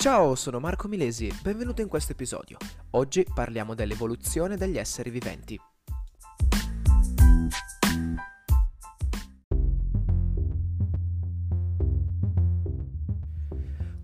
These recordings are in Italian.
Ciao, sono Marco Milesi, benvenuto in questo episodio. Oggi parliamo dell'evoluzione degli esseri viventi.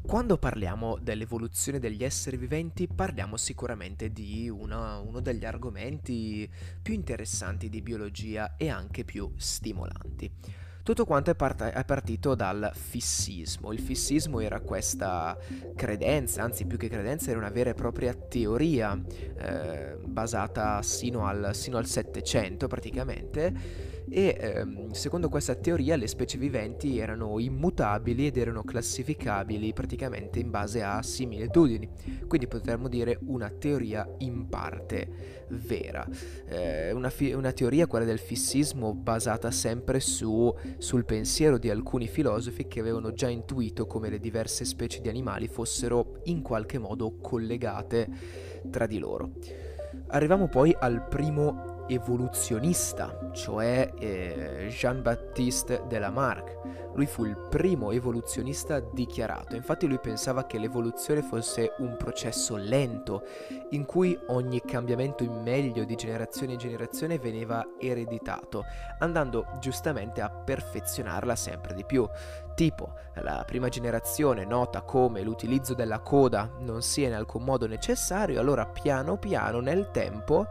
Quando parliamo dell'evoluzione degli esseri viventi parliamo sicuramente di una, uno degli argomenti più interessanti di biologia e anche più stimolanti. Tutto quanto è, part- è, partito dal fissismo. Il fissismo era questa credenza, anzi più che credenza era una vera e propria teoria eh, basata sino al, sino al 700 praticamente e ehm, secondo questa teoria le specie viventi erano immutabili ed erano classificabili praticamente in base a similitudini, quindi potremmo dire una teoria in parte vera. Eh, una, fi- una, teoria, quella del fissismo, basata sempre su, sul pensiero di alcuni filosofi che avevano già intuito come le diverse specie di animali fossero in qualche modo collegate tra di loro. Arriviamo poi al primo evoluzionista, cioè eh, Jean-Baptiste de Lamarck. Lui fu il primo evoluzionista dichiarato, infatti lui pensava che l'evoluzione fosse un processo lento, in cui ogni cambiamento in meglio di generazione in generazione veniva ereditato, andando giustamente a perfezionarla sempre di più. Tipo, la prima generazione nota come l'utilizzo della coda non sia in alcun modo necessario, allora piano piano nel tempo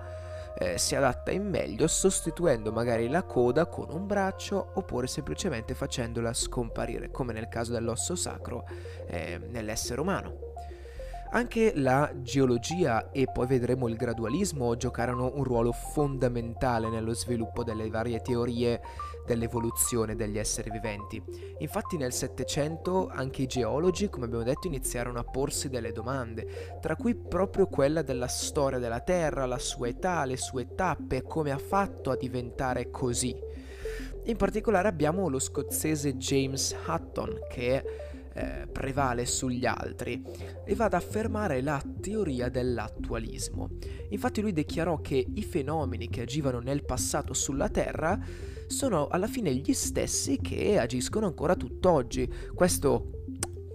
eh, si adatta in meglio sostituendo magari la coda con un braccio oppure semplicemente facendola scomparire, come nel caso dell'osso sacro eh, nell'essere umano. Anche la geologia e poi vedremo il gradualismo giocarono un ruolo fondamentale nello sviluppo delle varie teorie dell'evoluzione degli esseri viventi. Infatti nel Settecento anche i geologi, come abbiamo detto, iniziarono a porsi delle domande, tra cui proprio quella della storia della Terra, la sua età, le sue tappe come ha fatto a diventare così. In particolare abbiamo lo scozzese James Hutton che eh, prevale sugli altri e va ad affermare la teoria dell'attualismo. Infatti lui dichiarò che i fenomeni che agivano nel passato sulla Terra sono alla fine gli stessi che agiscono ancora tutt'oggi. Questo,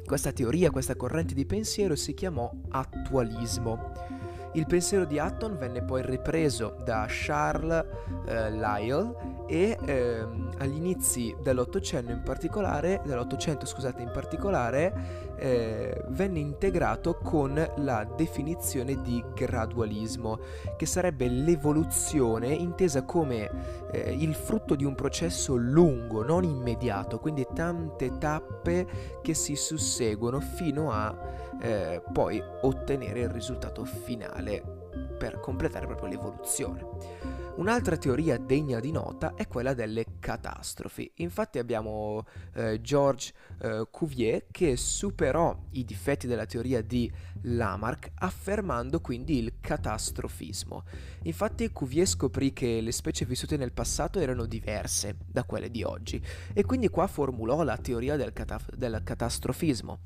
questa teoria, questa corrente di pensiero si chiamò attualismo. Il pensiero di Hutton venne poi ripreso da Charles eh, Lyell e ehm, agli inizi dell'Ottocento in particolare, dell'Ottocento scusate in particolare, eh, venne integrato con la definizione di gradualismo, che sarebbe l'evoluzione intesa come eh, il frutto di un processo lungo, non immediato, quindi tante tappe che si susseguono fino a eh, poi ottenere il risultato finale per completare proprio l'evoluzione. Un'altra teoria degna di nota è quella delle catastrofi. Infatti abbiamo eh, Georges eh, Cuvier che superò i difetti della teoria di Lamarck affermando quindi il catastrofismo. Infatti Cuvier scoprì che le specie vissute nel passato erano diverse da quelle di oggi e quindi qua formulò la teoria del, cataf- del catastrofismo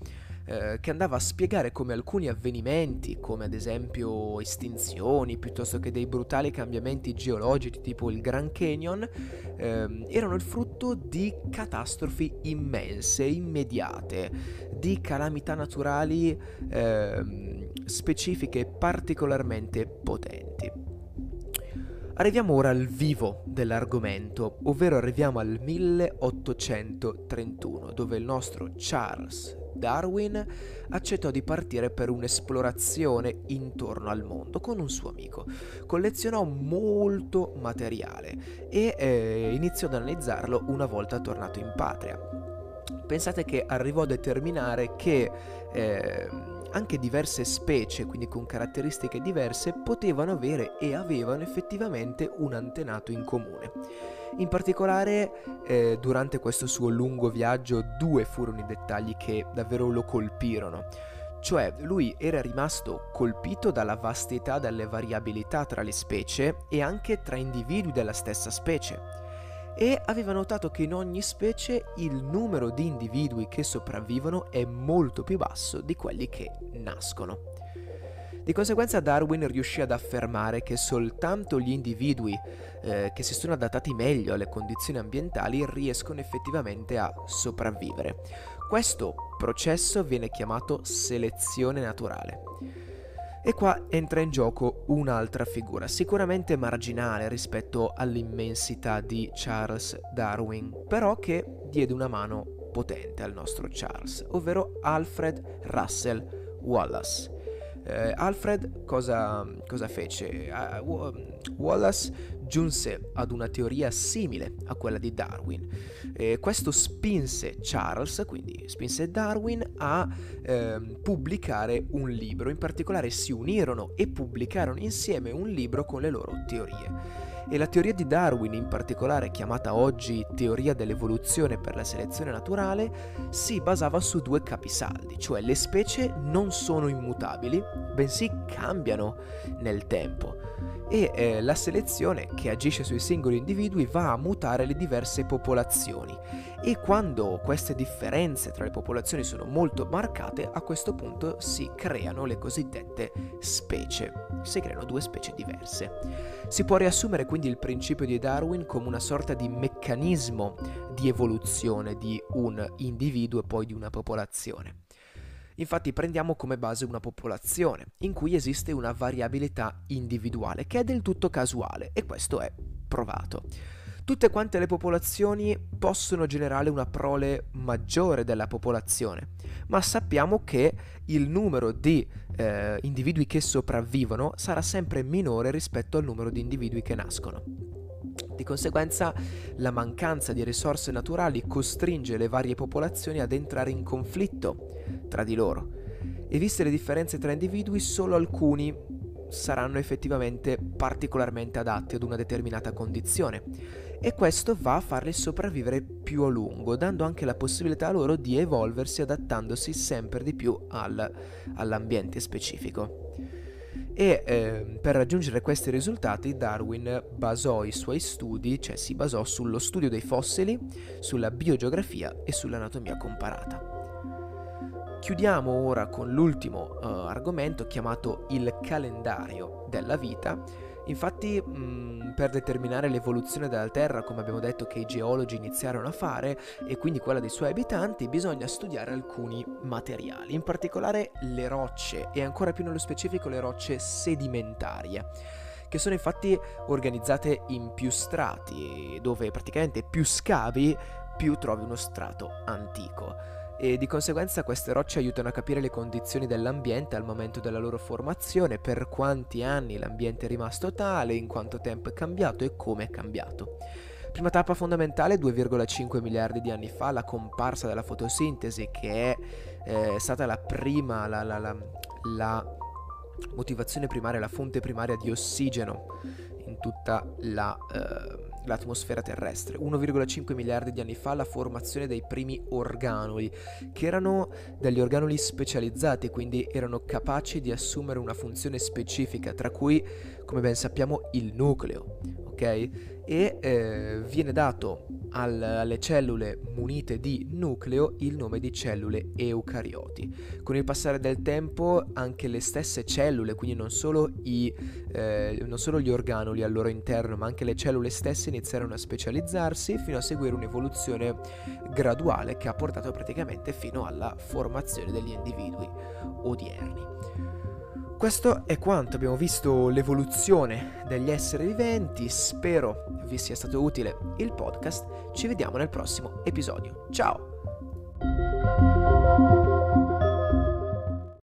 eh, che andava a spiegare come alcuni avvenimenti, come ad esempio estinzioni, piuttosto che dei brutali cambiamenti geologici tipo il Grand Canyon, eh, erano il frutto di catastrofi immense, immediate, di calamità naturali eh, specifiche particolarmente potenti. Arriviamo ora al vivo dell'argomento, ovvero arriviamo al 1831, dove il nostro Charles Darwin accettò di partire per un'esplorazione intorno al mondo con un suo amico. Collezionò molto materiale e eh, iniziò ad analizzarlo una volta tornato in patria. Pensate che arrivò a determinare che eh, anche diverse specie, quindi con caratteristiche diverse, potevano avere e avevano effettivamente un antenato in comune. In particolare, eh, durante questo suo lungo viaggio, due furono i dettagli che davvero lo colpirono. Cioè, lui era rimasto colpito dalla vastità delle variabilità tra le specie e anche tra individui della stessa specie e aveva notato che in ogni specie il numero di individui che sopravvivono è molto più basso di quelli che nascono. Di conseguenza Darwin riuscì ad affermare che soltanto gli individui eh, che si sono adattati meglio alle condizioni ambientali riescono effettivamente a sopravvivere. Questo processo viene chiamato selezione naturale. E qua entra in gioco un'altra figura, sicuramente marginale rispetto all'immensità di Charles Darwin, però che diede una mano potente al nostro Charles, ovvero Alfred Russell Wallace. Eh, Alfred cosa, cosa fece? Uh, Wallace giunse ad una teoria simile a quella di Darwin. Eh, questo spinse Charles, quindi spinse Darwin, a eh, pubblicare un libro. In particolare si unirono e pubblicarono insieme un libro con le loro teorie. E la teoria di Darwin, in particolare chiamata oggi teoria dell'evoluzione per la selezione naturale, si basava su due capisaldi, cioè le specie non sono immutabili, bensì cambiano nel tempo e eh, la selezione che agisce sui singoli individui va a mutare le diverse popolazioni e quando queste differenze tra le popolazioni sono molto marcate a questo punto si creano le cosiddette specie, si creano due specie diverse. Si può riassumere quindi il principio di Darwin come una sorta di meccanismo di evoluzione di un individuo e poi di una popolazione. Infatti prendiamo come base una popolazione in cui esiste una variabilità individuale che è del tutto casuale e questo è provato. Tutte quante le popolazioni possono generare una prole maggiore della popolazione, ma sappiamo che il numero di eh, individui che sopravvivono sarà sempre minore rispetto al numero di individui che nascono. Di conseguenza la mancanza di risorse naturali costringe le varie popolazioni ad entrare in conflitto tra di loro e viste le differenze tra individui solo alcuni saranno effettivamente particolarmente adatti ad una determinata condizione e questo va a farli sopravvivere più a lungo, dando anche la possibilità a loro di evolversi adattandosi sempre di più al, all'ambiente specifico. E eh, per raggiungere questi risultati Darwin basò i suoi studi, cioè si basò sullo studio dei fossili, sulla biogeografia e sull'anatomia comparata. Chiudiamo ora con l'ultimo uh, argomento chiamato il calendario della vita. Infatti, mh, mm, per determinare l'evoluzione della Terra, come abbiamo detto che i geologi iniziarono a fare, e quindi quella dei suoi abitanti, bisogna studiare alcuni materiali, in particolare le rocce e ancora più nello specifico le rocce sedimentarie che sono infatti organizzate in più strati, dove praticamente più scavi più trovi uno strato antico e di conseguenza queste rocce aiutano a capire le condizioni dell'ambiente al momento della loro formazione, per quanti anni l'ambiente è rimasto tale, in quanto tempo è cambiato e come è cambiato. Prima tappa fondamentale, 2,5 miliardi di anni fa, la comparsa della fotosintesi, che è eh, stata la prima, la, la, la, la motivazione primaria, la fonte primaria di ossigeno in tutta la... Eh, l'atmosfera terrestre. 1,5 miliardi di anni fa la formazione dei primi organoli, che erano degli organoli specializzati, quindi erano capaci di assumere una funzione specifica, tra cui, come ben sappiamo, il nucleo, ok? E eh, viene dato al, alle cellule munite di nucleo il nome di cellule eucarioti. Con il passare del tempo anche le stesse cellule, quindi non solo, i, eh, non solo gli organoli al loro interno, ma anche le cellule stesse iniziarono a specializzarsi fino a seguire un'evoluzione graduale che ha portato praticamente fino alla formazione degli individui odierni. Questo è quanto, abbiamo visto l'evoluzione degli esseri viventi, spero vi sia stato utile il podcast, ci vediamo nel prossimo episodio. Ciao!